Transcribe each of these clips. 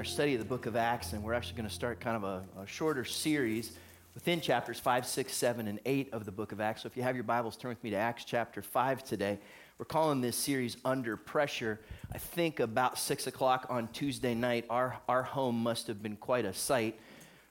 Our study of the book of Acts, and we're actually going to start kind of a, a, shorter series within chapters 5, 6, 7, and 8 of the book of Acts. So if you have your Bibles, turn with me to Acts chapter 5 today. We're calling this series Under Pressure. I think about 6 o'clock on Tuesday night, our, our home must have been quite a sight.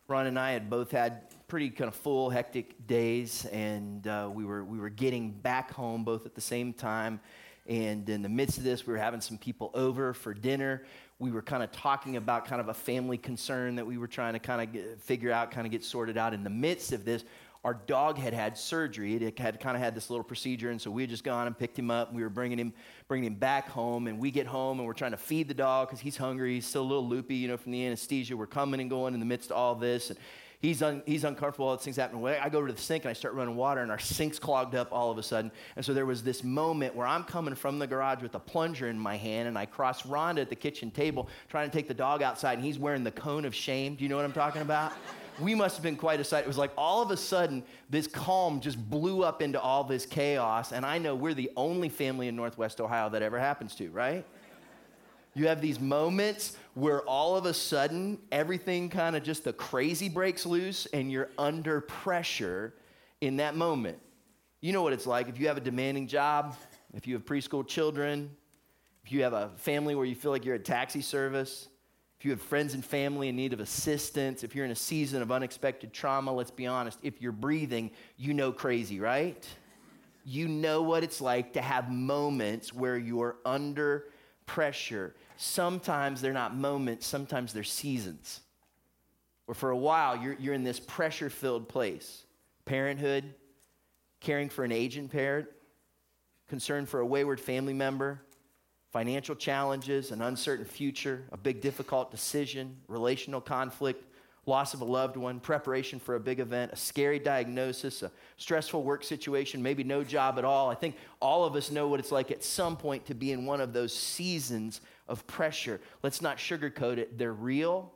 Rhonda and I had both had pretty kind of full, hectic days, and uh, we, were, we were getting back home both at the same time. And in the midst of this, we were having some people over for dinner we were kind of talking about kind of a family concern that we were trying to kind of get, figure out, kind of get sorted out. In the midst of this, our dog had had surgery. It had kind of had this little procedure, and so we had just gone and picked him up. We were bringing him, bringing him back home, and we get home and we're trying to feed the dog because he's hungry. He's still a little loopy, you know, from the anesthesia. We're coming and going in the midst of all this, and he's, un, he's uncomfortable, all these things happen. I go to the sink and I start running water, and our sink's clogged up all of a sudden. And so there was this moment where I'm coming from the garage with a plunger in my hand, and I cross Rhonda at the kitchen table trying to take the dog outside, and he's wearing the cone of shame. Do you know what I'm talking about? we must have been quite a sight. It was like all of a sudden, this calm just blew up into all this chaos. And I know we're the only family in Northwest Ohio that ever happens to, right? You have these moments where all of a sudden everything kind of just the crazy breaks loose and you're under pressure in that moment. You know what it's like if you have a demanding job, if you have preschool children, if you have a family where you feel like you're a taxi service, if you have friends and family in need of assistance, if you're in a season of unexpected trauma, let's be honest, if you're breathing, you know crazy, right? You know what it's like to have moments where you're under pressure. Sometimes they're not moments, sometimes they're seasons. Or for a while, you're, you're in this pressure filled place. Parenthood, caring for an aging parent, concern for a wayward family member, financial challenges, an uncertain future, a big difficult decision, relational conflict, loss of a loved one, preparation for a big event, a scary diagnosis, a stressful work situation, maybe no job at all. I think all of us know what it's like at some point to be in one of those seasons of pressure. Let's not sugarcoat it. They're real.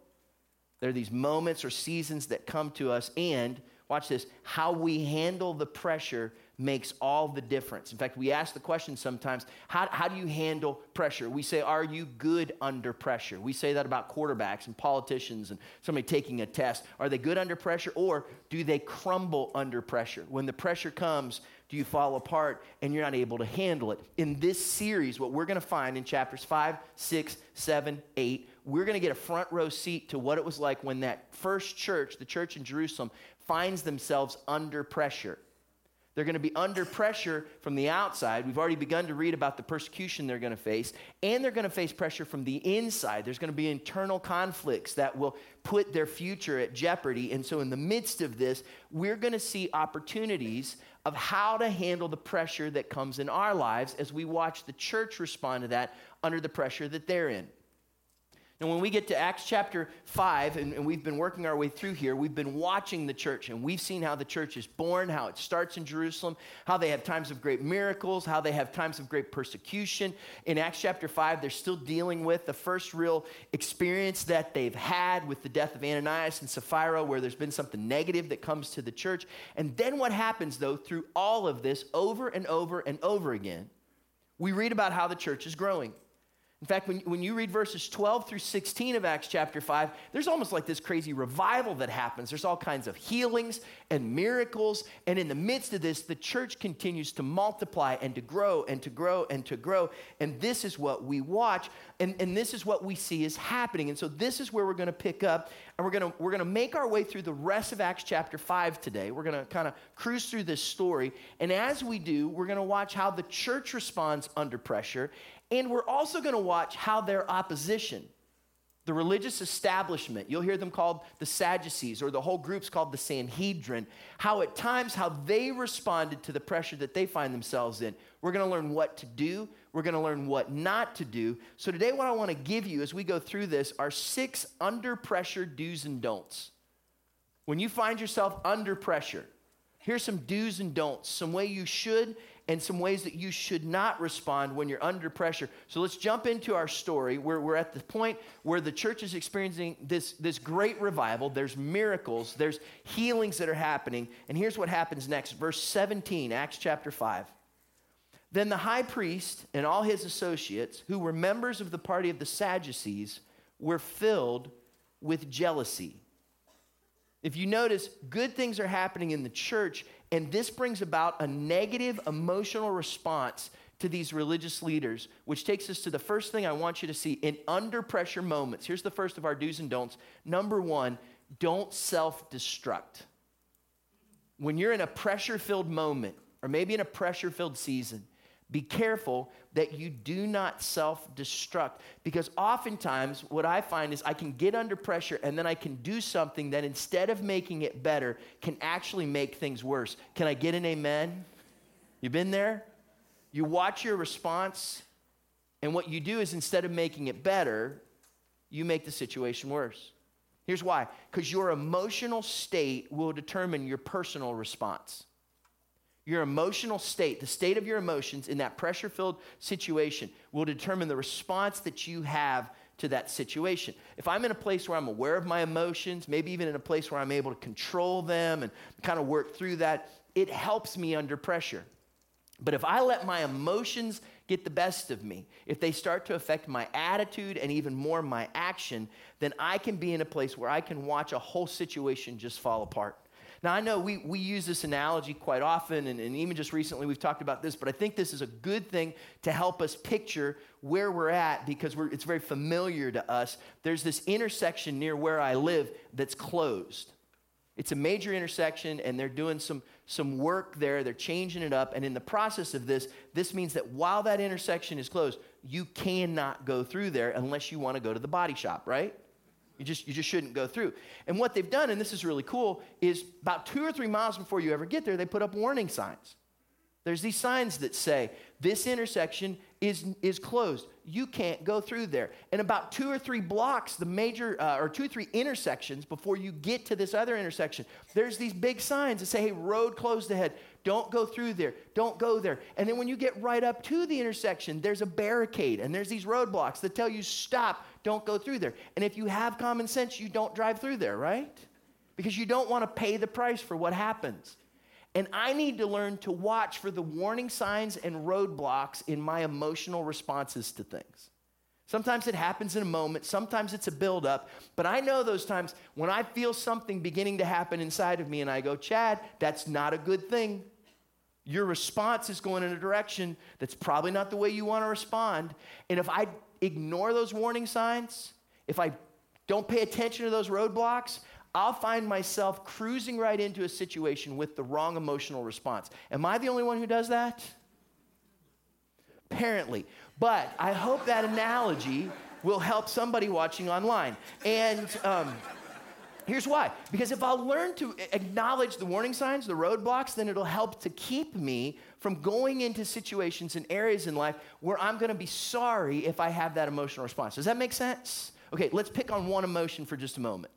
There are these moments or seasons that come to us, and watch this how we handle the pressure makes all the difference. In fact, we ask the question sometimes how, how do you handle pressure? We say, Are you good under pressure? We say that about quarterbacks and politicians and somebody taking a test. Are they good under pressure or do they crumble under pressure? When the pressure comes, do you fall apart and you're not able to handle it? In this series, what we're going to find in chapters 5, 6, 7, 8, we're going to get a front row seat to what it was like when that first church, the church in Jerusalem, finds themselves under pressure. They're going to be under pressure from the outside. We've already begun to read about the persecution they're going to face, and they're going to face pressure from the inside. There's going to be internal conflicts that will put their future at jeopardy. And so, in the midst of this, we're going to see opportunities of how to handle the pressure that comes in our lives as we watch the church respond to that under the pressure that they're in. And when we get to Acts chapter 5, and, and, we've been working our way through here, we've been watching the church, and we've seen how the church is born, how it starts in Jerusalem, how they have times of great miracles, how they have times of great persecution. In Acts chapter 5, they're still dealing with the first real experience that they've had with the death of Ananias and Sapphira, where there's been something negative that comes to the church. And then what happens, though, through all of this, over and over and over again, we read about how the church is growing. In fact, when, when you read verses 12 through 16 of Acts chapter 5, there's almost like this crazy revival that happens. There's all kinds of healings and miracles. And in the midst of this, the church continues to multiply and to grow and to grow and to grow. And this is what we watch. And, and this is what we see is happening. And so this is where we're going to pick up. And we're going to, we're going to make our way through the rest of Acts chapter 5 today. We're going to kind of cruise through this story. And as we do, we're going to watch how the church responds under pressure and we're also going to watch how their opposition the religious establishment, you'll hear them called the Sadducees, or the whole group's called the Sanhedrin, how at times how they responded to the pressure that they find themselves in. We're going to learn what to do, we're going to learn what not to do. So today what I want to give you as we go through this are six under pressure do's and don'ts. When you find yourself under pressure, here's some do's and don'ts, some way you should and some ways that you should not respond when you're under pressure. So let's jump into our story where we're at the point where the church is experiencing this, this great revival. There's miracles, there's healings that are happening. And here's what happens next verse 17, Acts chapter 5. Then the high priest and all his associates, who were members of the party of the Sadducees, were filled with jealousy. If you notice, good things are happening in the church, and this brings about a negative emotional response to these religious leaders, which takes us to the first thing I want you to see in under pressure moments. Here's the first of our do's and don'ts. Number one, don't self destruct. When you're in a pressure filled moment, or maybe in a pressure filled season, be careful that you do not self destruct. Because oftentimes, what I find is I can get under pressure and then I can do something that instead of making it better, can actually make things worse. Can I get an amen? You've been there? You watch your response, and what you do is instead of making it better, you make the situation worse. Here's why because your emotional state will determine your personal response. Your emotional state, the state of your emotions in that pressure filled situation, will determine the response that you have to that situation. If I'm in a place where I'm aware of my emotions, maybe even in a place where I'm able to control them and kind of work through that, it helps me under pressure. But if I let my emotions get the best of me, if they start to affect my attitude and even more my action, then I can be in a place where I can watch a whole situation just fall apart. Now, I know we, we use this analogy quite often, and, and even just recently we've talked about this, but I think this is a good thing to help us picture where we're at because we're, it's very familiar to us. There's this intersection near where I live that's closed. It's a major intersection, and they're doing some, some work there. They're changing it up. And in the process of this, this means that while that intersection is closed, you cannot go through there unless you want to go to the body shop, right? You just, you just shouldn't go through. And what they've done, and this is really cool, is about two or three miles before you ever get there, they put up warning signs. There's these signs that say, this intersection is, is closed. You can't go through there. And about two or three blocks, the major, uh, or two or three intersections before you get to this other intersection, there's these big signs that say, hey, road closed ahead. Don't go through there. Don't go there. And then when you get right up to the intersection, there's a barricade and there's these roadblocks that tell you, stop, don't go through there. And if you have common sense, you don't drive through there, right? Because you don't want to pay the price for what happens. And I need to learn to watch for the warning signs and roadblocks in my emotional responses to things. Sometimes it happens in a moment, sometimes it's a buildup, but I know those times when I feel something beginning to happen inside of me and I go, Chad, that's not a good thing. Your response is going in a direction that's probably not the way you want to respond. And if I ignore those warning signs, if I don't pay attention to those roadblocks, I'll find myself cruising right into a situation with the wrong emotional response. Am I the only one who does that? Apparently. But I hope that analogy will help somebody watching online. And um, here's why because if I'll learn to acknowledge the warning signs, the roadblocks, then it'll help to keep me from going into situations and areas in life where I'm going to be sorry if I have that emotional response. Does that make sense? Okay, let's pick on one emotion for just a moment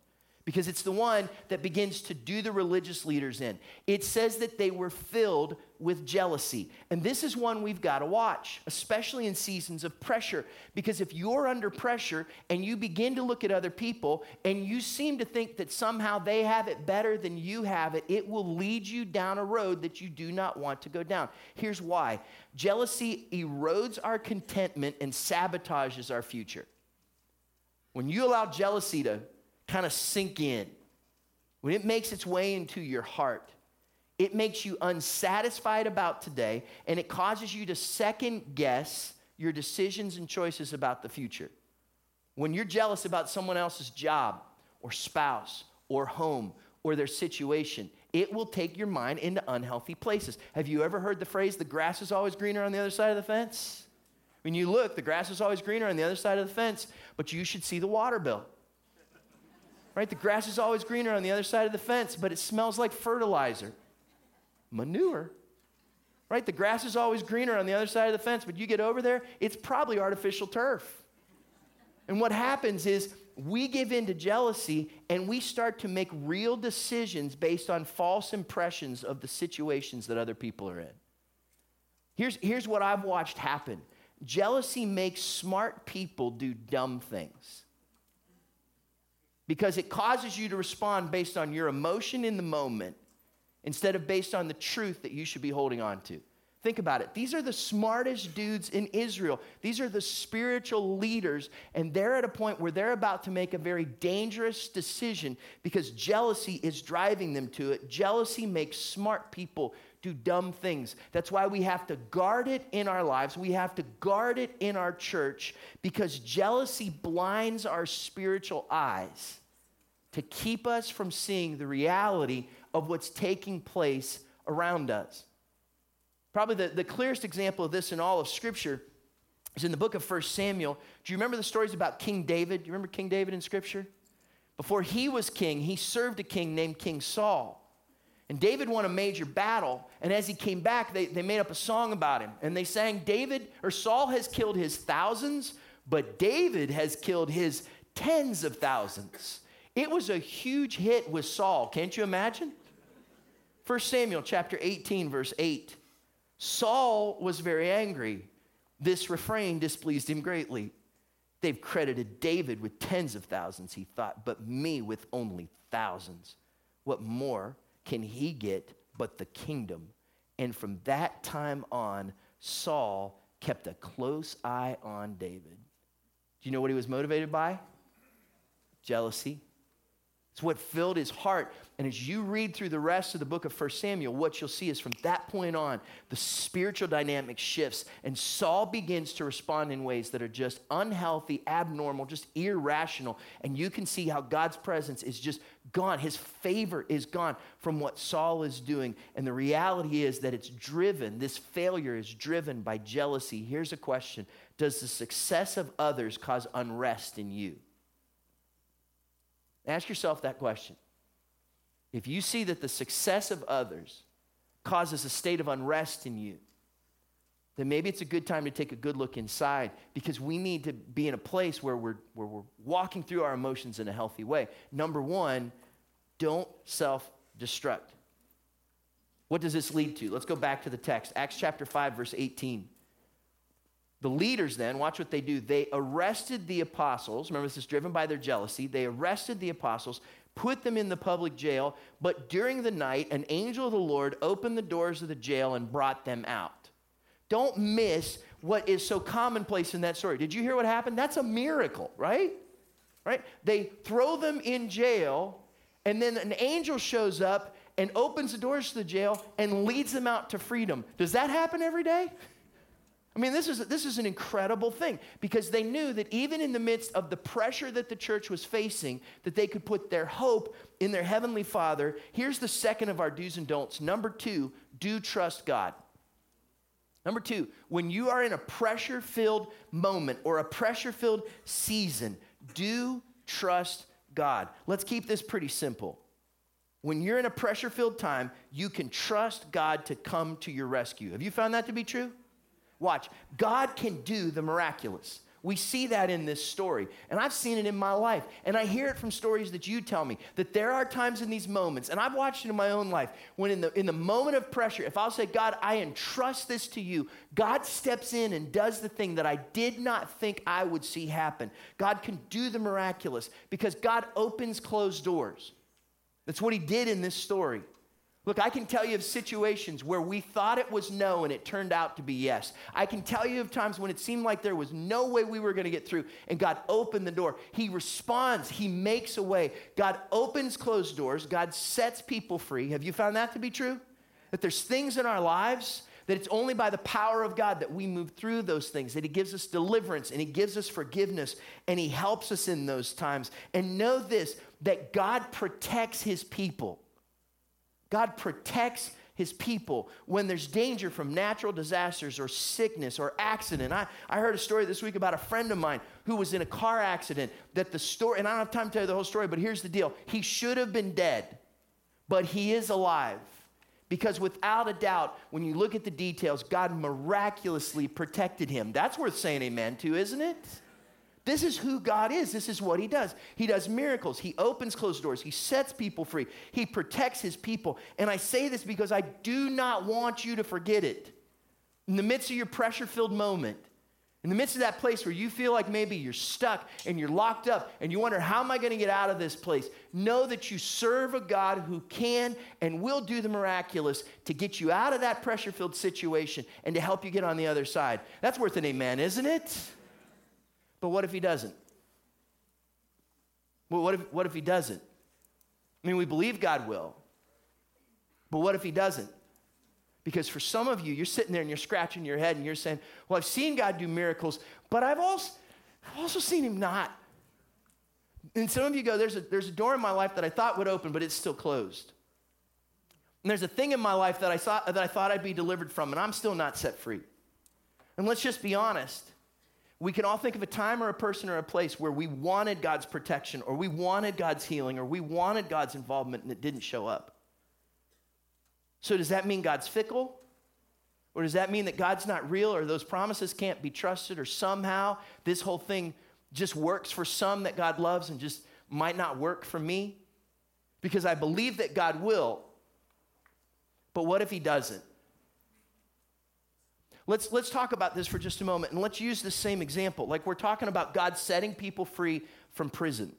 because it's the one that begins to do the religious leaders in. It says that they were filled with jealousy. And this is one we've got to watch, especially in seasons of pressure. Because if you're under pressure and you begin to look at other people and you seem to think that somehow they have it better than you have it, it will lead you down a road that you do not want to go down. Here's why jealousy erodes our contentment and sabotages our future. When you allow jealousy to kind of sink in, when it makes its way into your heart, it makes you unsatisfied about today and it causes you to second guess your decisions and choices about the future. When you're jealous about someone else's job or spouse or home or their situation, it will take your mind into unhealthy places. Have you ever heard the phrase, the grass is always greener on the other side of the fence? When you look, the grass is always greener on the other side of the fence, but you should see the water bill. Right? The grass is always greener on the other side of the fence, but it smells like fertilizer. Manure. Right? The grass is always greener on the other side of the fence, but you get over there, it's probably artificial turf. And what happens is we give in to jealousy and we start to make real decisions based on false impressions of the situations that other people are in. Here's, here's what I've watched happen jealousy makes smart people do dumb things because it causes you to respond based on your emotion in the moment instead of based on the truth that you should be holding on to. Think about it. These are the smartest dudes in Israel. These are the spiritual leaders, and they're at a point where they're about to make a very dangerous decision because jealousy is driving them to it. Jealousy makes smart people do dumb things. That's why we have to guard it in our lives. We have to guard it in our church because jealousy blinds our spiritual eyes to keep us from seeing the reality of what's taking place around us. Probably the, the clearest example of this in all of Scripture is in the book of 1 Samuel. Do you remember the stories about King David? Do you remember King David in Scripture? Before he was king, he served a king named King Saul. And David won a major battle. And as he came back, they, they made up a song about him. And they sang, David, or Saul has killed his thousands, but David has killed his tens of thousands. It was a huge hit with Saul. Can't you imagine? 1 Samuel chapter 18, verse 8. Saul was very angry. This refrain displeased him greatly. They've credited David with tens of thousands, he thought, but me with only thousands. What more can he get but the kingdom? And from that time on, Saul kept a close eye on David. Do you know what he was motivated by? Jealousy. It's what filled his heart. And as you read through the rest of the book of 1 Samuel, what you'll see is from that point on, the spiritual dynamic shifts, and Saul begins to respond in ways that are just unhealthy, abnormal, just irrational. And you can see how God's presence is just gone. His favor is gone from what Saul is doing. And the reality is that it's driven, this failure is driven by jealousy. Here's a question Does the success of others cause unrest in you? Ask yourself that question. If you see that the success of others causes a state of unrest in you, then maybe it's a good time to take a good look inside because we need to be in a place where we're, where we're walking through our emotions in a healthy way. Number one, don't self destruct. What does this lead to? Let's go back to the text Acts chapter 5, verse 18. The leaders then, watch what they do. They arrested the apostles. Remember, this is driven by their jealousy. They arrested the apostles, put them in the public jail, but during the night, an angel of the Lord opened the doors of the jail and brought them out. Don't miss what is so commonplace in that story. Did you hear what happened? That's a miracle, right? Right? They throw them in jail, and then an angel shows up and opens the doors to the jail and leads them out to freedom. Does that happen every day? I mean, this is, this is an incredible thing because they knew that even in the midst of the pressure that the church was facing, that they could put their hope in their heavenly Father. Here's the second of our do's and don'ts. Number two, do trust God. Number two, when you are in a pressure filled moment or a pressure filled season, do trust God. Let's keep this pretty simple. When you're in a pressure filled time, you can trust God to come to your rescue. Have you found that to be true? Watch, God can do the miraculous. We see that in this story. And I've seen it in my life. And I hear it from stories that you tell me that there are times in these moments, and I've watched it in my own life, when in the, in the moment of pressure, if I'll say, God, I entrust this to you, God steps in and does the thing that I did not think I would see happen. God can do the miraculous because God opens closed doors. That's what he did in this story. Look, I can tell you of situations where we thought it was no and it turned out to be yes. I can tell you of times when it seemed like there was no way we were going to get through and God opened the door. He responds, He makes a way. God opens closed doors, God sets people free. Have you found that to be true? That there's things in our lives that it's only by the power of God that we move through those things, that He gives us deliverance and He gives us forgiveness and He helps us in those times. And know this that God protects His people. God protects his people when there's danger from natural disasters or sickness or accident. I, I heard a story this week about a friend of mine who was in a car accident that the story, and I don't have time to tell you the whole story, but here's the deal. He should have been dead, but he is alive. Because without a doubt, when you look at the details, God miraculously protected him. That's worth saying amen to, isn't it? This is who God is. This is what He does. He does miracles. He opens closed doors. He sets people free. He protects His people. And I say this because I do not want you to forget it. In the midst of your pressure filled moment, in the midst of that place where you feel like maybe you're stuck and you're locked up and you wonder, how am I going to get out of this place? Know that you serve a God who can and will do the miraculous to get you out of that pressure filled situation and to help you get on the other side. That's worth an amen, isn't it? But what if he doesn't? Well, what if, what if he doesn't? I mean, we believe God will. But what if he doesn't? Because for some of you, you're sitting there and you're scratching your head and you're saying, Well, I've seen God do miracles, but I've also, I've also seen him not. And some of you go, there's a, there's a door in my life that I thought would open, but it's still closed. And there's a thing in my life that I, saw, that I thought I'd be delivered from, and I'm still not set free. And let's just be honest. We can all think of a time or a person or a place where we wanted God's protection or we wanted God's healing or we wanted God's involvement and it didn't show up. So, does that mean God's fickle? Or does that mean that God's not real or those promises can't be trusted or somehow this whole thing just works for some that God loves and just might not work for me? Because I believe that God will, but what if He doesn't? Let's, let's talk about this for just a moment and let's use the same example. Like we're talking about God setting people free from prison.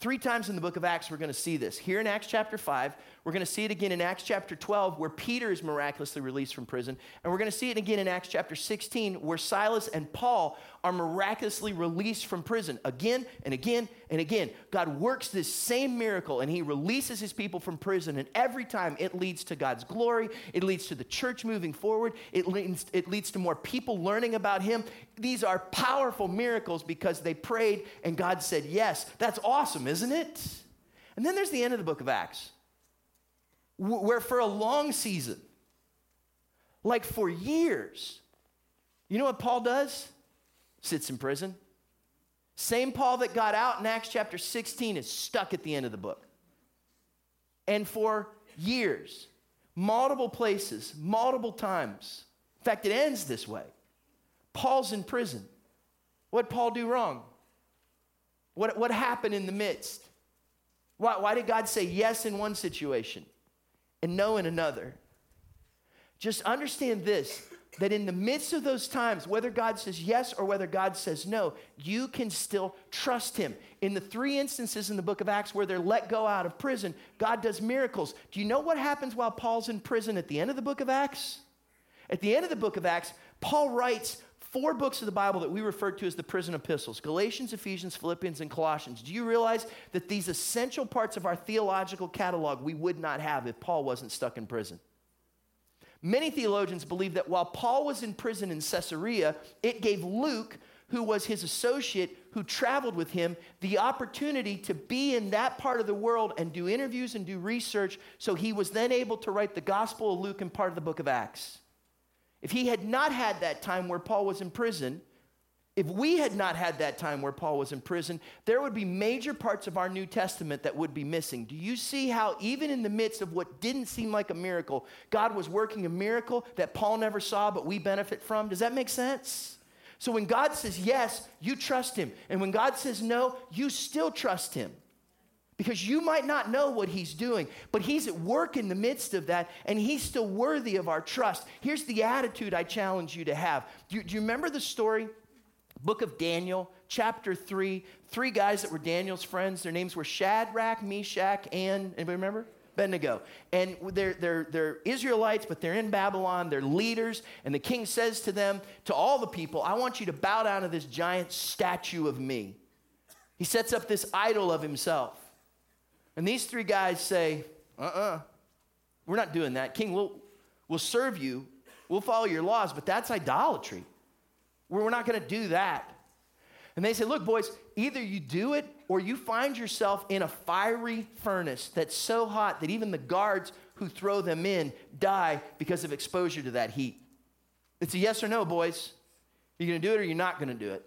Three times in the book of Acts, we're going to see this. Here in Acts chapter 5, we're going to see it again in Acts chapter 12, where Peter is miraculously released from prison. And we're going to see it again in Acts chapter 16, where Silas and Paul are miraculously released from prison again and again and again. God works this same miracle and he releases his people from prison. And every time it leads to God's glory, it leads to the church moving forward, it leads, it leads to more people learning about him. These are powerful miracles because they prayed and God said yes. That's awesome, isn't it? And then there's the end of the book of Acts, where for a long season, like for years, you know what Paul does? sits in prison. Same Paul that got out in Acts chapter 16 is stuck at the end of the book. And for years, multiple places, multiple times. In fact, it ends this way Paul's in prison. What Paul do wrong? What, what happened in the midst? Why, why did God say yes in one situation and no in another? Just understand this that in the midst of those times, whether God says yes or whether God says no, you can still trust Him. In the three instances in the book of Acts where they're let go out of prison, God does miracles. Do you know what happens while Paul's in prison at the end of the book of Acts? At the end of the book of Acts, Paul writes four books of the Bible that we refer to as the prison epistles Galatians, Ephesians, Philippians, and Colossians. Do you realize that these essential parts of our theological catalog we would not have if Paul wasn't stuck in prison? Many theologians believe that while Paul was in prison in Caesarea, it gave Luke, who was his associate who traveled with him, the opportunity to be in that part of the world and do interviews and do research. So he was then able to write the Gospel of Luke and part of the book of Acts. If he had not had that time where Paul was in prison, if we had not had that time where Paul was in prison, there would be major parts of our New Testament that would be missing. Do you see how, even in the midst of what didn't seem like a miracle, God was working a miracle that Paul never saw but we benefit from? Does that make sense? So when God says yes, you trust him. And when God says no, you still trust him. Because you might not know what he's doing, but he's at work in the midst of that, and he's still worthy of our trust. Here's the attitude I challenge you to have. Do you, do you remember the story Book of Daniel, chapter 3, three guys that were Daniel's friends. Their names were Shadrach, Meshach, and anybody remember? Abednego. And they're, they're, they're Israelites, but they're in Babylon. They're leaders. And the king says to them, to all the people, I want you to bow down to this giant statue of me. He sets up this idol of himself. And these three guys say, uh uh-uh, uh, we are not doing that. King, we'll, we'll serve you, we'll follow your laws, but that's idolatry. We're not going to do that. And they say, Look, boys, either you do it or you find yourself in a fiery furnace that's so hot that even the guards who throw them in die because of exposure to that heat. It's a yes or no, boys. You're going to do it or you're not going to do it.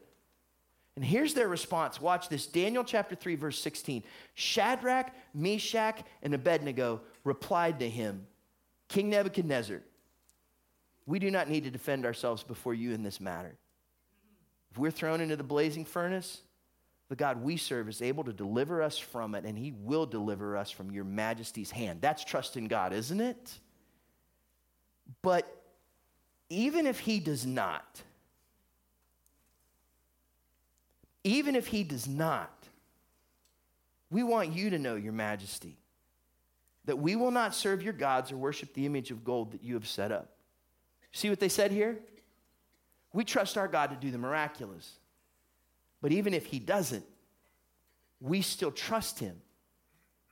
And here's their response. Watch this Daniel chapter 3, verse 16. Shadrach, Meshach, and Abednego replied to him King Nebuchadnezzar, we do not need to defend ourselves before you in this matter. If we're thrown into the blazing furnace, the God we serve is able to deliver us from it, and he will deliver us from your majesty's hand. That's trust in God, isn't it? But even if he does not, even if he does not, we want you to know, Your Majesty, that we will not serve your gods or worship the image of gold that you have set up. See what they said here? We trust our God to do the miraculous. But even if he doesn't, we still trust him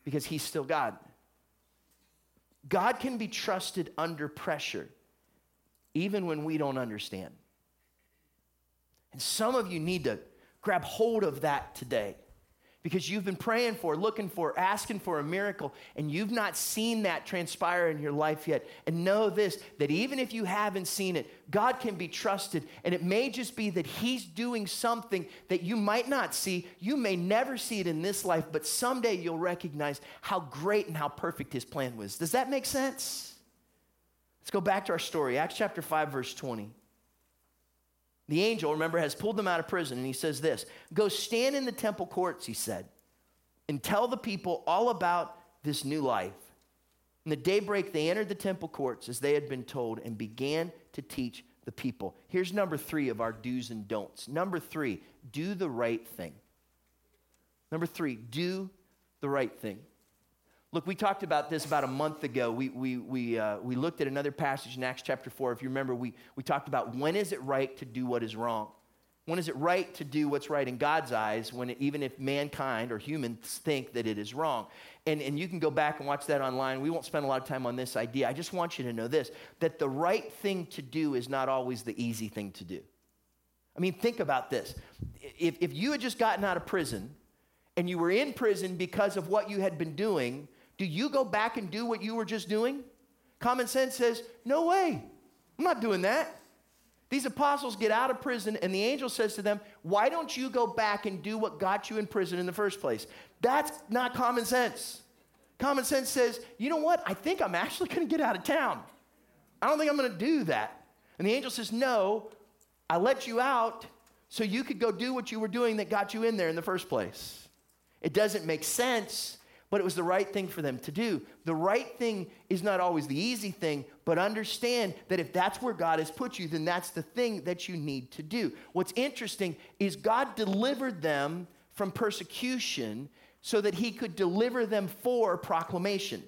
because he's still God. God can be trusted under pressure, even when we don't understand. And some of you need to grab hold of that today because you've been praying for, looking for, asking for a miracle, and you've not seen that transpire in your life yet. And know this that even if you haven't seen it, God can be trusted. And it may just be that He's doing something that you might not see. You may never see it in this life, but someday you'll recognize how great and how perfect His plan was. Does that make sense? Let's go back to our story, Acts chapter 5, verse 20. The angel, remember, has pulled them out of prison, and he says this Go stand in the temple courts, he said, and tell the people all about this new life. In the daybreak, they entered the temple courts as they had been told and began to teach the people. Here's number three of our do's and don'ts. Number three, do the right thing. Number three, do the right thing. Look, we talked about this about a month ago. We, we, we, uh, we looked at another passage in Acts chapter 4. If you remember, we, we talked about when is it right to do what is wrong? When is it right to do what's right in God's eyes, when it, even if mankind or humans think that it is wrong? And, and you can go back and watch that online. We won't spend a lot of time on this idea. I just want you to know this that the right thing to do is not always the easy thing to do. I mean, think about this. If, if you had just gotten out of prison and you were in prison because of what you had been doing, do you go back and do what you were just doing? Common sense says, no way. I'm not doing that. These apostles get out of prison, and the angel says to them, Why don't you go back and do what got you in prison in the first place? That's not common sense. Common sense says, You know what? I think I'm actually going to get out of town. I don't think I'm going to do that. And the angel says, No, I let you out so you could go do what you were doing that got you in there in the first place. It doesn't make sense but it was the right thing for them to do. The right thing is not always the easy thing, but understand that if that's where God has put you, then that's the thing that you need to do. What's interesting is God delivered them from persecution so that he could deliver them for proclamation.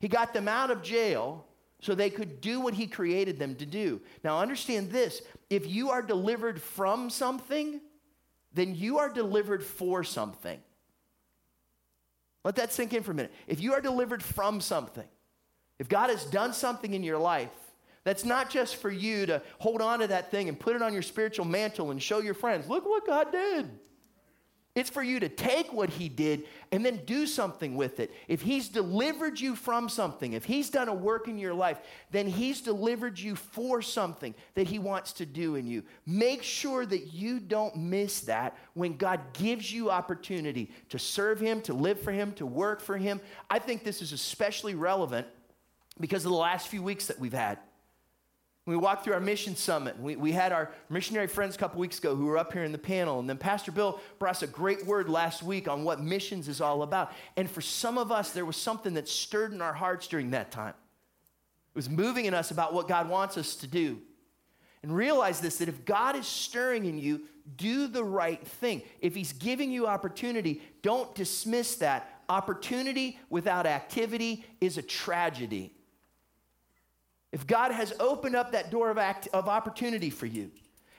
He got them out of jail so they could do what he created them to do. Now, understand this if you are delivered from something, then you are delivered for something. Let that sink in for a minute. If you are delivered from something, if God has done something in your life, that's not just for you to hold on to that thing and put it on your spiritual mantle and show your friends, look what God did. It's for you to take what he did and then do something with it. If he's delivered you from something, if he's done a work in your life, then he's delivered you for something that he wants to do in you. Make sure that you don't miss that when God gives you opportunity to serve him, to live for him, to work for him. I think this is especially relevant because of the last few weeks that we've had. We walked through our mission summit. We, we had our missionary friends a couple weeks ago who were up here in the panel. And then Pastor Bill brought us a great word last week on what missions is all about. And for some of us, there was something that stirred in our hearts during that time. It was moving in us about what God wants us to do. And realize this that if God is stirring in you, do the right thing. If He's giving you opportunity, don't dismiss that. Opportunity without activity is a tragedy. If God has opened up that door of, act, of opportunity for you,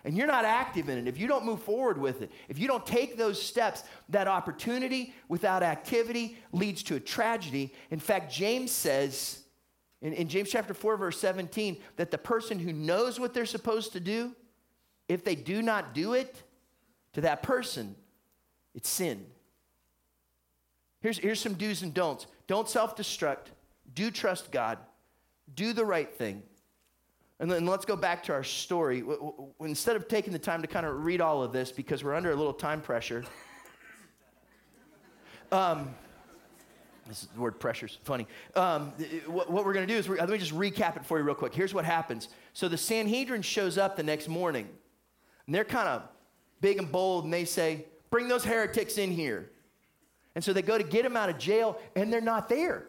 and you're not active in it, if you don't move forward with it, if you don't take those steps, that opportunity without activity leads to a tragedy. In fact, James says in, in, James chapter 4, verse 17, that the person who knows what they're supposed to do, if they do not do it, to that person, it's sin. Here's, here's some do's and don'ts. Don't self destruct. Do trust God. Do the right thing. And then let's go back to our story. Instead of taking the time to kind of read all of this because we're under a little time pressure, um, this the word pressure's funny. Um, what, what, we're going to do is, let me just recap it for you real quick. Here's what happens. So the Sanhedrin shows up the next morning, and they're kind of big and bold, and they say, Bring those heretics in here. And so they go to get them out of jail, and they're not there.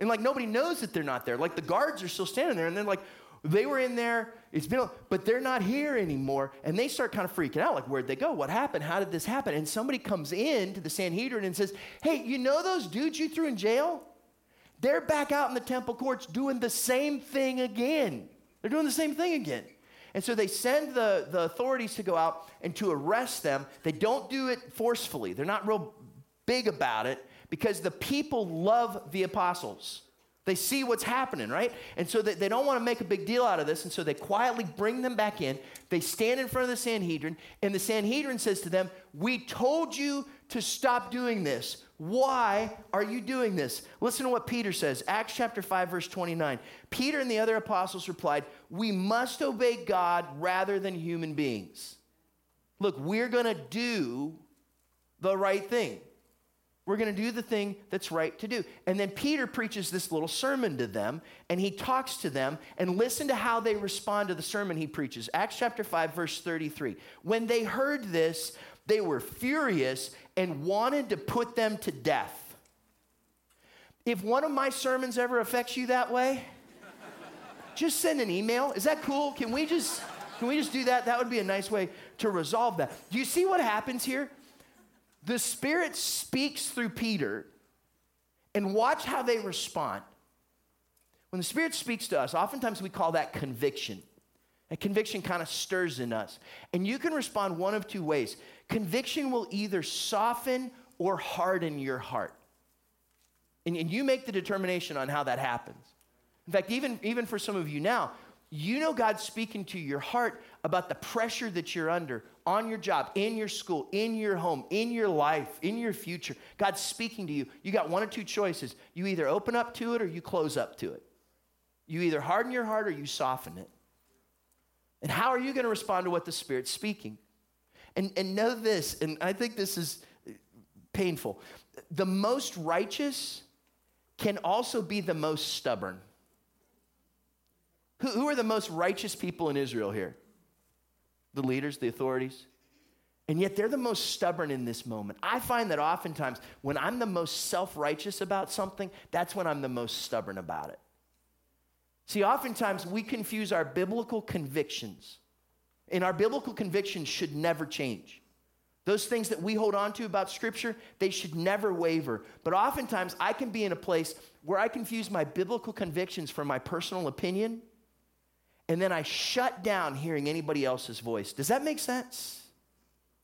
And like nobody knows that they're not there. Like the guards are still standing there, and they're like, they were in there, it's been, but they're not here anymore. And they start kind of freaking out like, where'd they go? What happened? How did this happen? And somebody comes in to the Sanhedrin and says, Hey, you know those dudes you threw in jail? They're back out in the temple courts doing the same thing again. They're doing the same thing again. And so they send the, the authorities to go out and to arrest them. They don't do it forcefully, they're not real big about it because the people love the apostles. They see what's happening, right? And so they, they don't want to make a big deal out of this. And so they quietly bring them back in. They stand in front of the Sanhedrin, and the Sanhedrin says to them, We told you to stop doing this. Why are you doing this? Listen to what Peter says. Acts chapter 5, verse 29. Peter and the other apostles replied, We must obey God rather than human beings. Look, we're going to do the right thing. We're going to do the thing that's right to do. And then Peter preaches this little sermon to them, and he talks to them, and listen to how they respond to the sermon he preaches. Acts chapter 5, verse 33. When they heard this, they were furious and wanted to put them to death. If one of my sermons ever affects you that way, just send an email. Is that cool? Can we just can we just do that? That would be a nice way to resolve that. Do you see what happens here? The Spirit speaks through Peter, and watch how they respond. When the Spirit speaks to us, oftentimes we call that conviction. A conviction kind of stirs in us. And you can respond one of two ways. Conviction will either soften or harden your heart. And, and you make the determination on how that happens. In fact, even, even for some of you now, you know God's speaking to your heart about the pressure that you're under on your job, in your school, in your home, in your life, in your future. God's speaking to you. You got one or two choices. You either open up to it or you close up to it. You either harden your heart or you soften it. And how are you going to respond to what the Spirit's speaking? And, and know this, and I think this is painful. The most righteous can also be the most stubborn. Who, who are the most righteous people in Israel here? The leaders, the authorities. And yet they're the most stubborn in this moment. I find that oftentimes when I'm the most self righteous about something, that's when I'm the most stubborn about it. See, oftentimes we confuse our biblical convictions, and our biblical convictions should never change. Those things that we hold on to about Scripture, they should never waver. But oftentimes I can be in a place where I confuse my biblical convictions for my personal opinion and then I shut down hearing anybody else's voice. Does that make sense?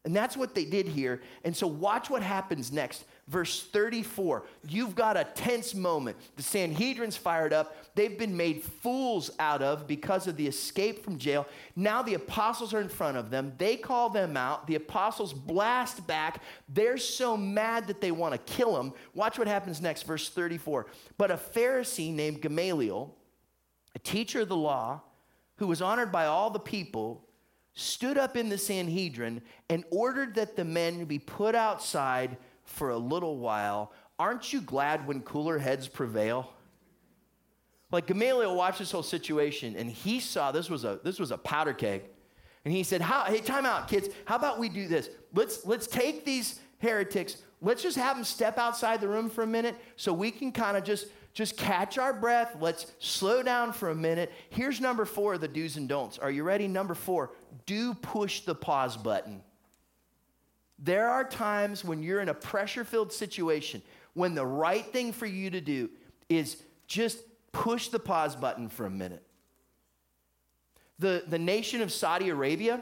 And that's what they did here. And so watch what happens next. Verse 34. You've got a tense moment. The Sanhedrin's fired up. They've been made fools out of because of the escape from jail. Now the apostles are in front of them. They call them out. The apostles blast back. They're so mad that they want to kill them. Watch what happens next. Verse 34. But a Pharisee named Gamaliel, a teacher of the law, who was honored by all the people, stood up in the Sanhedrin and ordered that the men be put outside for a little while. Aren't you glad when cooler heads prevail? Like Gamaliel watched this whole situation and he saw this was a this was a powder keg. And he said, How, hey, time out, kids. How about we do this? Let's let's take these heretics, let's just have them step outside the room for a minute so we can kind of just just catch our breath. Let's slow down for a minute. Here's number four of the do's and don'ts. Are you ready? Number four do push the pause button. There are times when you're in a pressure filled situation when the right thing for you to do is just push the pause button for a minute. The, the nation of Saudi Arabia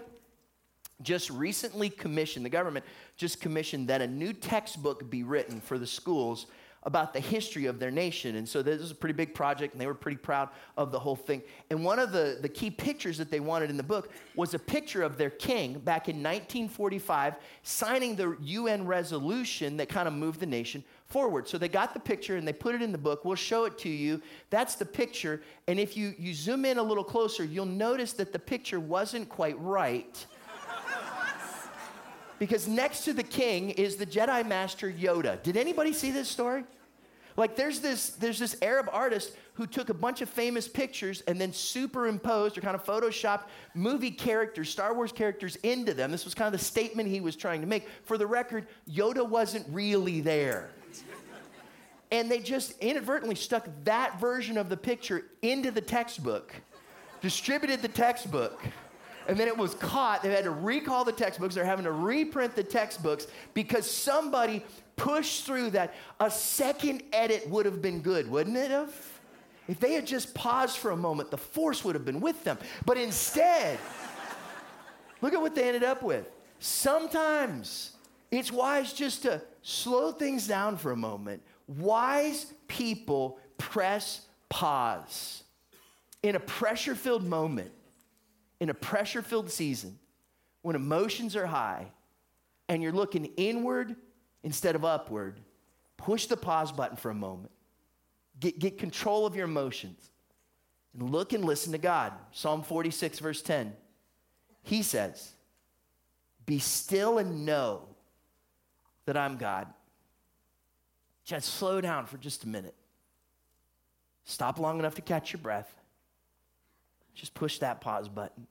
just recently commissioned, the government just commissioned that a new textbook be written for the schools about the history of their nation. And so this was a pretty big project, and they were pretty proud of the whole thing. And one of the, the key pictures that they wanted in the book was a picture of their king back in 1945 signing the UN resolution that kind of moved the nation forward. So they got the picture and they put it in the book. We'll show it to you. That's the picture. And if you, you zoom in a little closer, you'll notice that the picture wasn't quite right because next to the king is the Jedi Master Yoda. Did anybody see this story? Like there's this there's this Arab artist who took a bunch of famous pictures and then superimposed or kind of photoshopped movie characters, Star Wars characters into them. This was kind of the statement he was trying to make. For the record, Yoda wasn't really there. And they just inadvertently stuck that version of the picture into the textbook, distributed the textbook and then it was caught. They had to recall the textbooks. They're having to reprint the textbooks because somebody pushed through that. A second edit would have been good, wouldn't it have? If they had just paused for a moment, the force would have been with them. But instead, look at what they ended up with. Sometimes it's wise just to slow things down for a moment. Wise people press pause in a pressure filled moment in a pressure filled season when emotions are high and you're looking inward instead of upward, push the pause button for a moment. Get, get control of your emotions and look and listen to God. Psalm 46, verse 10. He says, Be still and know that I'm God. Just slow down for just a minute. Stop long enough to catch your breath. Just push that pause button.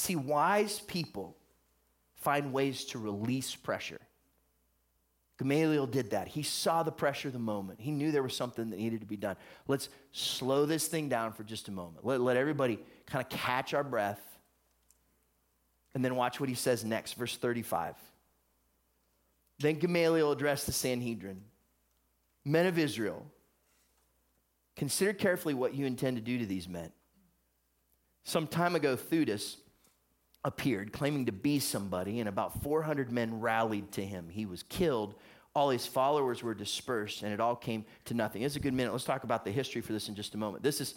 See, wise people find ways to release pressure. Gamaliel did that. He saw the pressure of the moment. He knew there was something that needed to be done. Let's slow this thing down for just a moment. Let, let everybody kind of catch our breath. And then watch what he says next, verse 35. Then Gamaliel addressed the Sanhedrin Men of Israel, consider carefully what you intend to do to these men. Some time ago, Theudas appeared claiming to be somebody, and about 400 men rallied to him. He was killed. All his followers were dispersed, and it all came to nothing. It's a good minute. Let's talk about the history for this in just a moment. This is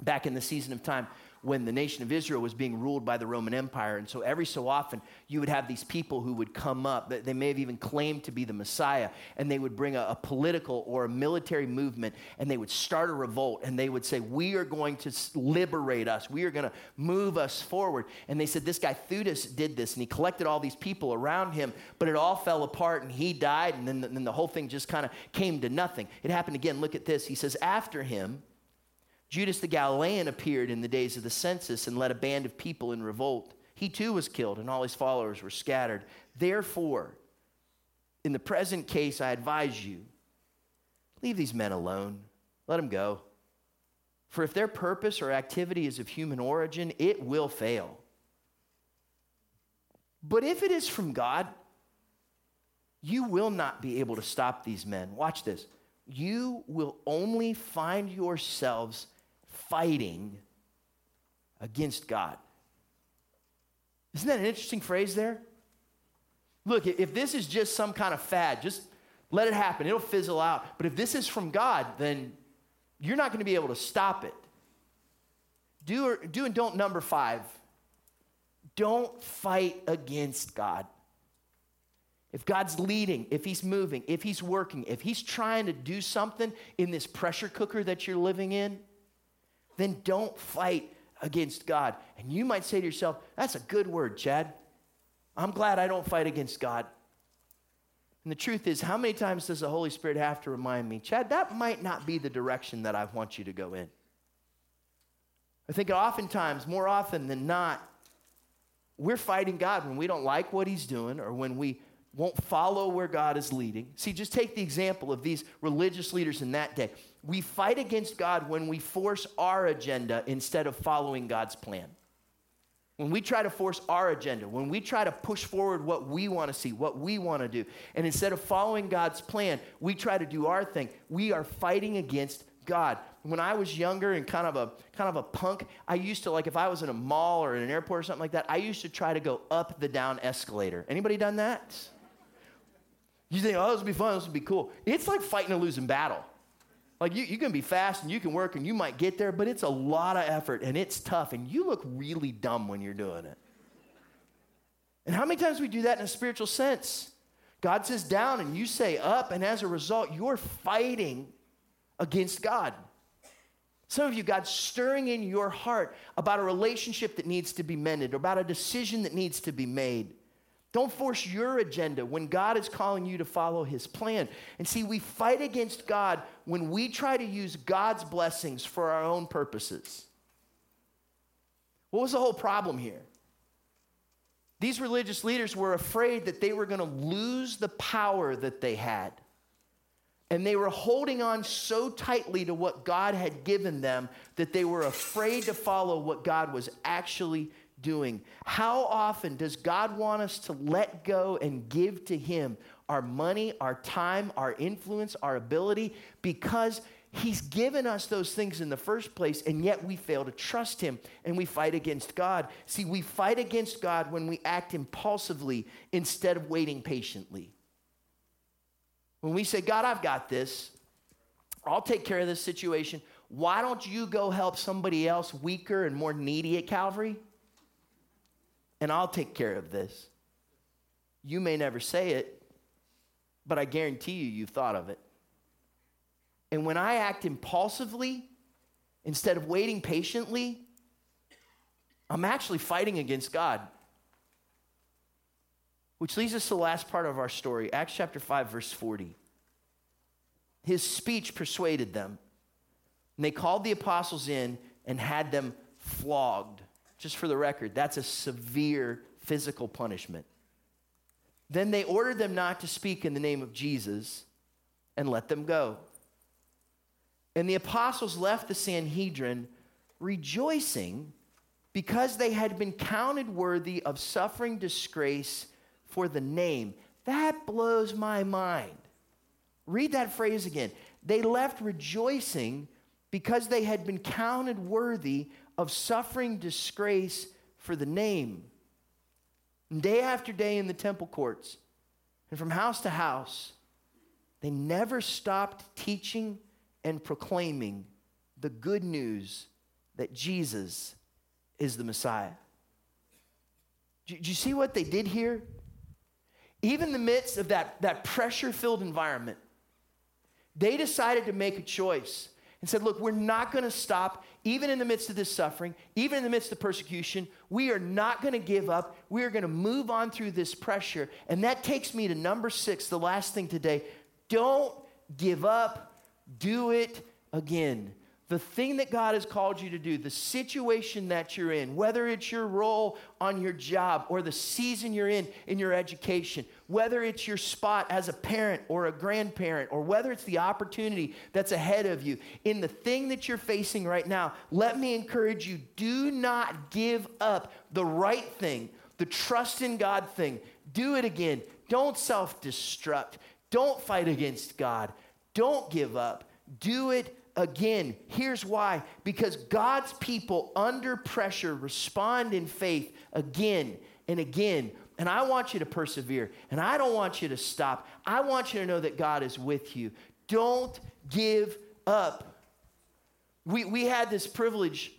back in the season of time when the nation of Israel was being ruled by the Roman Empire. And so every so often, you would have these people who would come up. They may have even claimed to be the Messiah, and they would bring a, a political or a military movement, and they would start a revolt, and they would say, We are going to liberate us. We are going to move us forward. And they said, This guy Theudas did this, and he collected all these people around him, but it all fell apart, and he died, and then, then the whole thing just kind of came to nothing. It happened again. Look at this. He says, After him, Judas the Galilean appeared in the days of the census and led a band of people in revolt. He too was killed, and all his followers were scattered. Therefore, in the present case, I advise you leave these men alone, let them go. For if their purpose or activity is of human origin, it will fail. But if it is from God, you will not be able to stop these men. Watch this. You will only find yourselves fighting against God. Isn't that an interesting phrase there? Look, if this is just some kind of fad, just let it happen. It'll fizzle out. But if this is from God, then you're not going to be able to stop it. Do, or, do and don't number five. Don't fight against God. If God's leading, if He's moving, if He's working, if He's trying to do something in this pressure cooker that you're living in, then don't fight against God. And you might say to yourself, that's a good word, Chad. I'm glad I don't fight against God. And the truth is, how many times does the Holy Spirit have to remind me, Chad, that might not be the direction that I want you to go in? I think oftentimes, more often than not, we're fighting God when we don't like what He's doing or when we won't follow where God is leading. See, just take the example of these religious leaders in that day. We fight against God when we force our agenda instead of following God's plan. When we try to force our agenda, when we try to push forward what we want to see, what we want to do, and instead of following God's plan, we try to do our thing, we are fighting against God. When I was younger and kind of a kind of a punk, I used to like if I was in a mall or in an airport or something like that, I used to try to go up the down escalator. Anybody done that? You think, oh, this will be fun, this will be cool. It's like fighting a losing battle. Like you, you can be fast and you can work and you might get there, but it's a lot of effort and it's tough and you look really dumb when you're doing it. And how many times we do that in a spiritual sense? God says down and you say up, and as a result, you're fighting against God. Some of you, God's stirring in your heart about a relationship that needs to be mended, about a decision that needs to be made. Don't force your agenda when God is calling you to follow his plan. And see, we fight against God when we try to use God's blessings for our own purposes. What was the whole problem here? These religious leaders were afraid that they were going to lose the power that they had. And they were holding on so tightly to what God had given them that they were afraid to follow what God was actually doing. How often does God want us to let go and give to Him our money, our time, our influence, our ability? Because He's given us those things in the first place, and yet we fail to trust Him and we fight against God. See, we fight against God when we act impulsively instead of waiting patiently. When we say, God, I've got this, I'll take care of this situation. Why don't you go help somebody else weaker and more needy at Calvary? And I'll take care of this. You may never say it, but I guarantee you, you've thought of it. And when I act impulsively, instead of waiting patiently, I'm actually fighting against God. Which leads us to the last part of our story, Acts chapter 5, verse 40. His speech persuaded them. And they called the apostles in and had them flogged. Just for the record, that's a severe physical punishment. Then they ordered them not to speak in the name of Jesus and let them go. And the apostles left the Sanhedrin rejoicing because they had been counted worthy of suffering disgrace for the name. That blows my mind. Read that phrase again. They left rejoicing because they had been counted worthy of suffering disgrace for the name. Day after day in the temple courts and from house to house, they never stopped teaching and proclaiming the good news that Jesus is the Messiah. Do you see what they did here? even in the midst of that, that pressure filled environment, they decided to make a choice and said, Look, we're not going to stop, even in the midst of this suffering, even in the midst of persecution. We are not going to give up. We are going to move on through this pressure. And that takes me to number six, the last thing today. Don't give up, do it again the thing that God has called you to do, the situation that you're in, whether it's your role on your job or the season you're in in your education, whether it's your spot as a parent or a grandparent, or whether it's the opportunity that's ahead of you, in the thing that you're facing right now, let me encourage you do not give up the right thing, the trust in God thing. Do it again. Don't self destruct. Don't fight against God. Don't give up. Do it again. Here's why because God's people under pressure respond in faith again and again. And I want you to persevere, and I don't want you to stop. I want you to know that God is with you. Don't give up. We, we had this privilege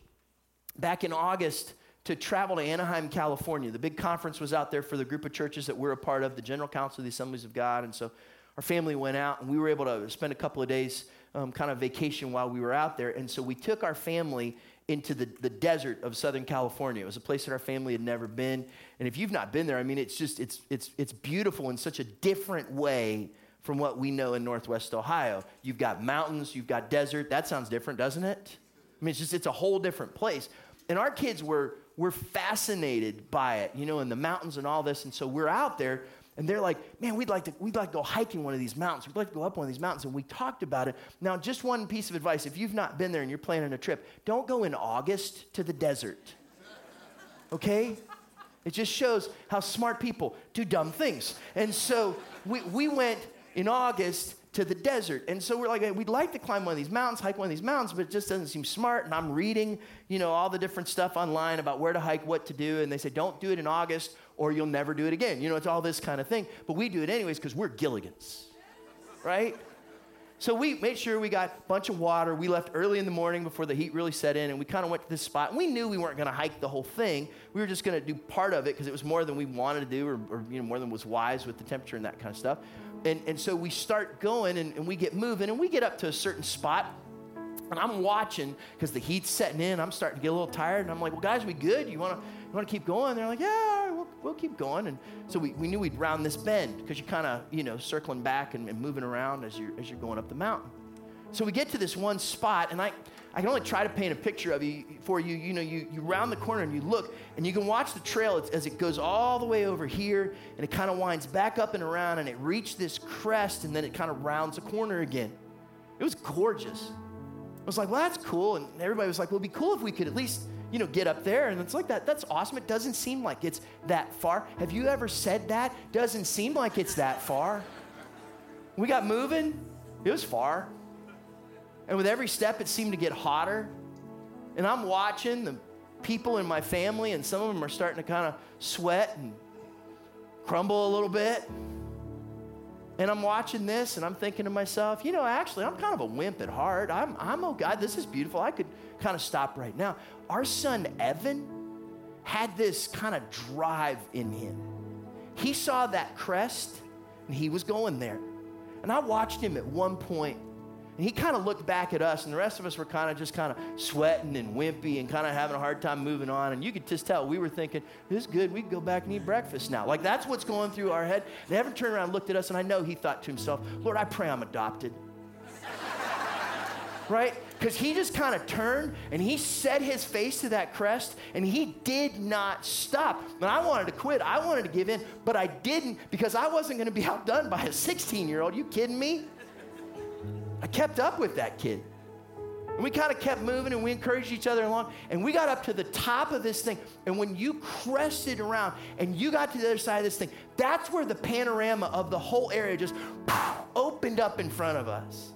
back in August to travel to Anaheim, California. The big conference was out there for the group of churches that we're a part of, the General Council of the Assemblies of God. And so our family went out, and we were able to spend a couple of days um, kind of vacation while we were out there. And so we took our family into the, the desert of Southern California. It was a place that our family had never been. And if you've not been there, I mean, it's just, it's, it's, it's beautiful in such a different way from what we know in Northwest Ohio. You've got mountains, you've got desert. That sounds different, doesn't it? I mean, it's just, it's a whole different place. And our kids were, were fascinated by it, you know, in the mountains and all this. And so we're out there and they're like, man, we'd like to we'd like to go hiking one of these mountains. We'd like to go up one of these mountains. And we talked about it. Now, just one piece of advice: if you've not been there and you're planning a trip, don't go in August to the desert. Okay? It just shows how smart people do dumb things. And so we, we went in August to the desert. And so we're like, we'd like to climb one of these mountains, hike one of these mountains, but it just doesn't seem smart. And I'm reading, you know, all the different stuff online about where to hike, what to do. And they say, don't do it in August or you'll never do it again. You know, it's all this kind of thing. But we do it anyways because we're Gilligans, right? So we made sure we got a bunch of water. We left early in the morning before the heat really set in, and we kind of went to this spot. We knew we weren't going to hike the whole thing. We were just going to do part of it because it was more than we wanted to do, or, or, you know, more than was wise with the temperature and that kind of stuff. And, and so we start going, and, and we get moving, and we get up to a certain spot. And I'm watching because the heat's setting in. I'm starting to get a little tired, and I'm like, "Well, guys, we good? You want to want to keep going?" They're like, "Yeah, we'll, we'll keep going." And so we, we knew we'd round this bend because you're kind of you know circling back and, and moving around as you're as you're going up the mountain. So we get to this one spot, and I, I can only try to paint a picture of you for you. You know, you, you round the corner and you look, and you can watch the trail as it goes all the way over here, and it kind of winds back up and around, and it reached this crest, and then it kind of rounds a corner again. It was gorgeous. I was like, well, that's cool. And everybody was like, well, it'd be cool if we could at least, you know, get up there. And it's like that. That's awesome. It doesn't seem like it's that far. Have you ever said that? Doesn't seem like it's that far. We got moving. It was far. And with every step, it seemed to get hotter. And I'm watching the people in my family, and some of them are starting to kind of sweat and crumble a little bit. And I'm watching this and I'm thinking to myself, you know, actually, I'm kind of a wimp at heart. I'm, I'm oh God, this is beautiful. I could kind of stop right now. Our son, Evan, had this kind of drive in him. He saw that crest and he was going there. And I watched him at one point and he kind of looked back at us, and the rest of us were kind of just kind of sweating and wimpy and kind of having a hard time moving on. And you could just tell we were thinking, this is good. We can go back and eat breakfast now. Like that's what's going through our head. And Evan turned around and looked at us, and I know he thought to himself, Lord, I pray I'm adopted. right? Because he just kind of turned and he set his face to that crest and he did not stop. And I wanted to quit. I wanted to give in, but I didn't because I wasn't going to be outdone by a 16 year old. You kidding me? I kept up with that kid. And we kind of kept moving and we encouraged each other along. And we got up to the top of this thing. And when you crested around and you got to the other side of this thing, that's where the panorama of the whole area just opened up in front of us.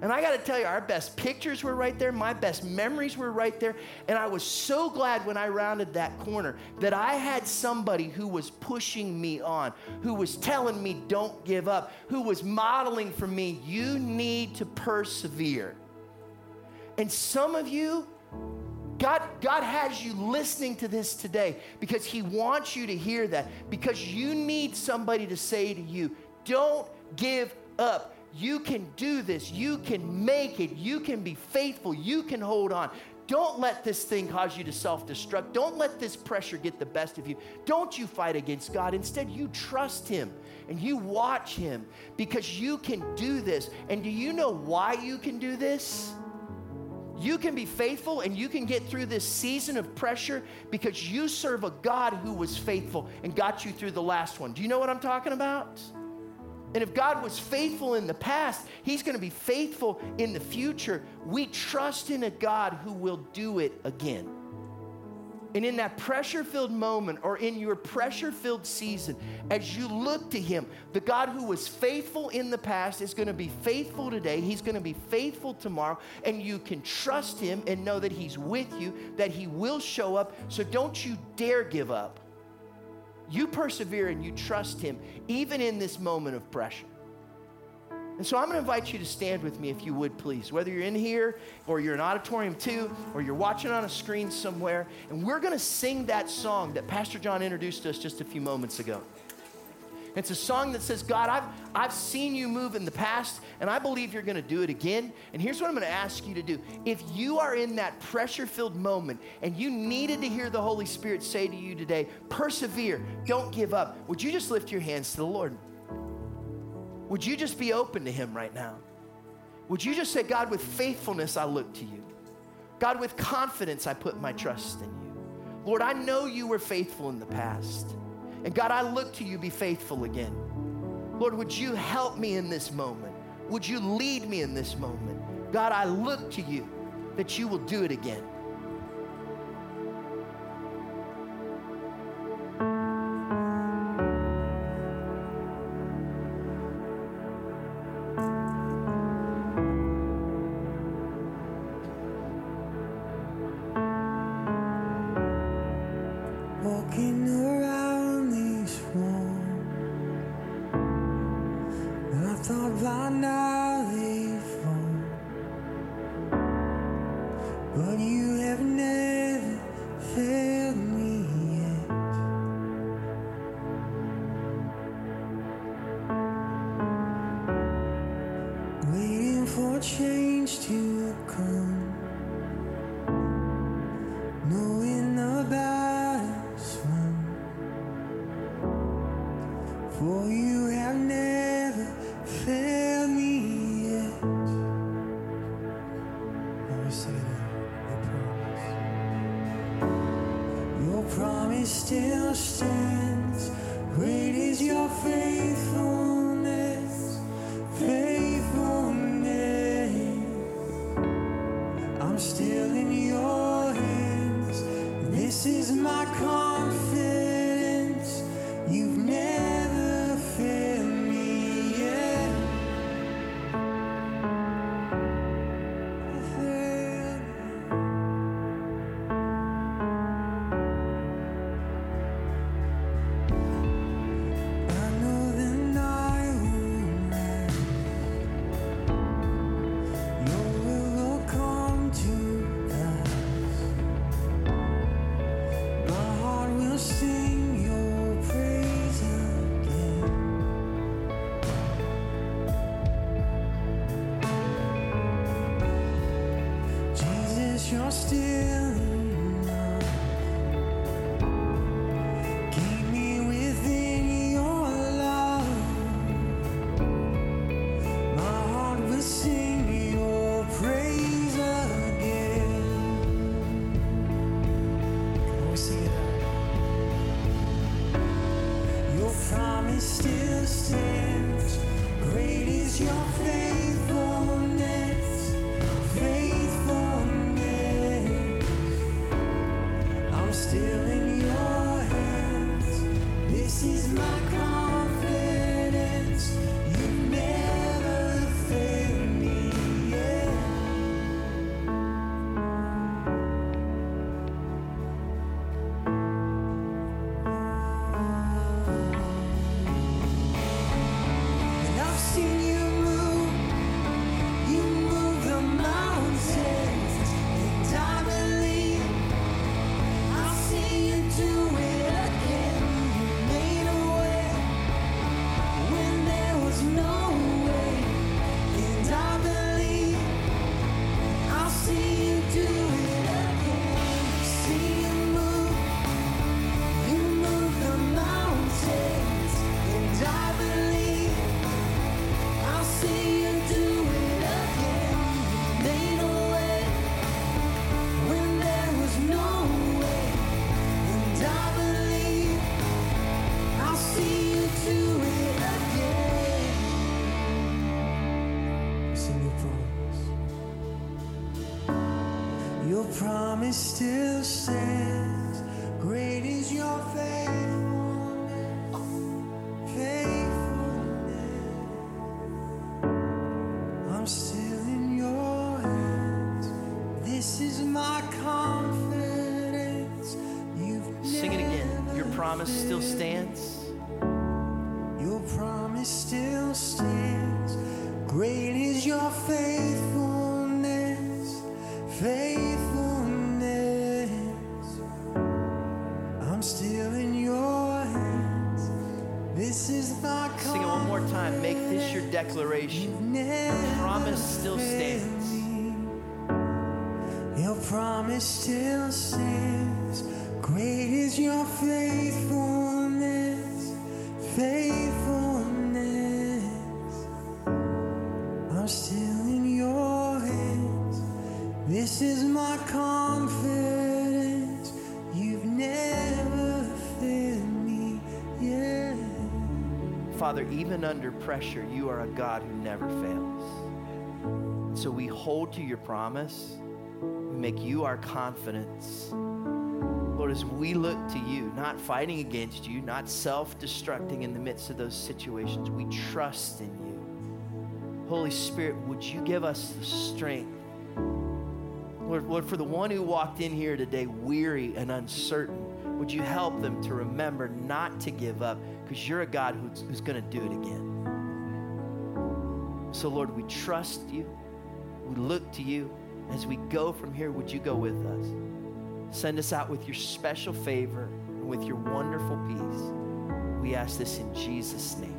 And I got to tell you, our best pictures were right there. My best memories were right there. And I was so glad when I rounded that corner that I had somebody who was pushing me on, who was telling me, don't give up, who was modeling for me, you need to persevere. And some of you, God, God has you listening to this today because He wants you to hear that, because you need somebody to say to you, don't give up. You can do this. You can make it. You can be faithful. You can hold on. Don't let this thing cause you to self destruct. Don't let this pressure get the best of you. Don't you fight against God. Instead, you trust Him and you watch Him because you can do this. And do you know why you can do this? You can be faithful and you can get through this season of pressure because you serve a God who was faithful and got you through the last one. Do you know what I'm talking about? And if God was faithful in the past, He's going to be faithful in the future. We trust in a God who will do it again. And in that pressure filled moment or in your pressure filled season, as you look to Him, the God who was faithful in the past is going to be faithful today. He's going to be faithful tomorrow. And you can trust Him and know that He's with you, that He will show up. So don't you dare give up. You persevere and you trust Him, even in this moment of pressure. And so I'm going to invite you to stand with me if you would, please. Whether you're in here or you're in auditorium two or you're watching on a screen somewhere. And we're going to sing that song that Pastor John introduced us just a few moments ago. It's a song that says, God, I've, I've seen you move in the past, and I believe you're going to do it again. And here's what I'm going to ask you to do. If you are in that pressure filled moment and you needed to hear the Holy Spirit say to you today, persevere, don't give up, would you just lift your hands to the Lord? Would you just be open to Him right now? Would you just say, God, with faithfulness, I look to you? God, with confidence, I put my trust in you. Lord, I know you were faithful in the past. And God, I look to you be faithful again. Lord, would you help me in this moment? Would you lead me in this moment? God, I look to you that you will do it again. Still stands. Great is your faithfulness. Faithfulness. I'm still in your hands. This is my confidence. Promise still stands. Father, even under pressure, you are a God who never fails. So we hold to your promise. We make you our confidence. Lord, as we look to you, not fighting against you, not self destructing in the midst of those situations, we trust in you. Holy Spirit, would you give us the strength? Lord, Lord, for the one who walked in here today weary and uncertain, would you help them to remember not to give up because you're a God who's, who's going to do it again. So, Lord, we trust you. We look to you. As we go from here, would you go with us? Send us out with your special favor and with your wonderful peace. We ask this in Jesus' name.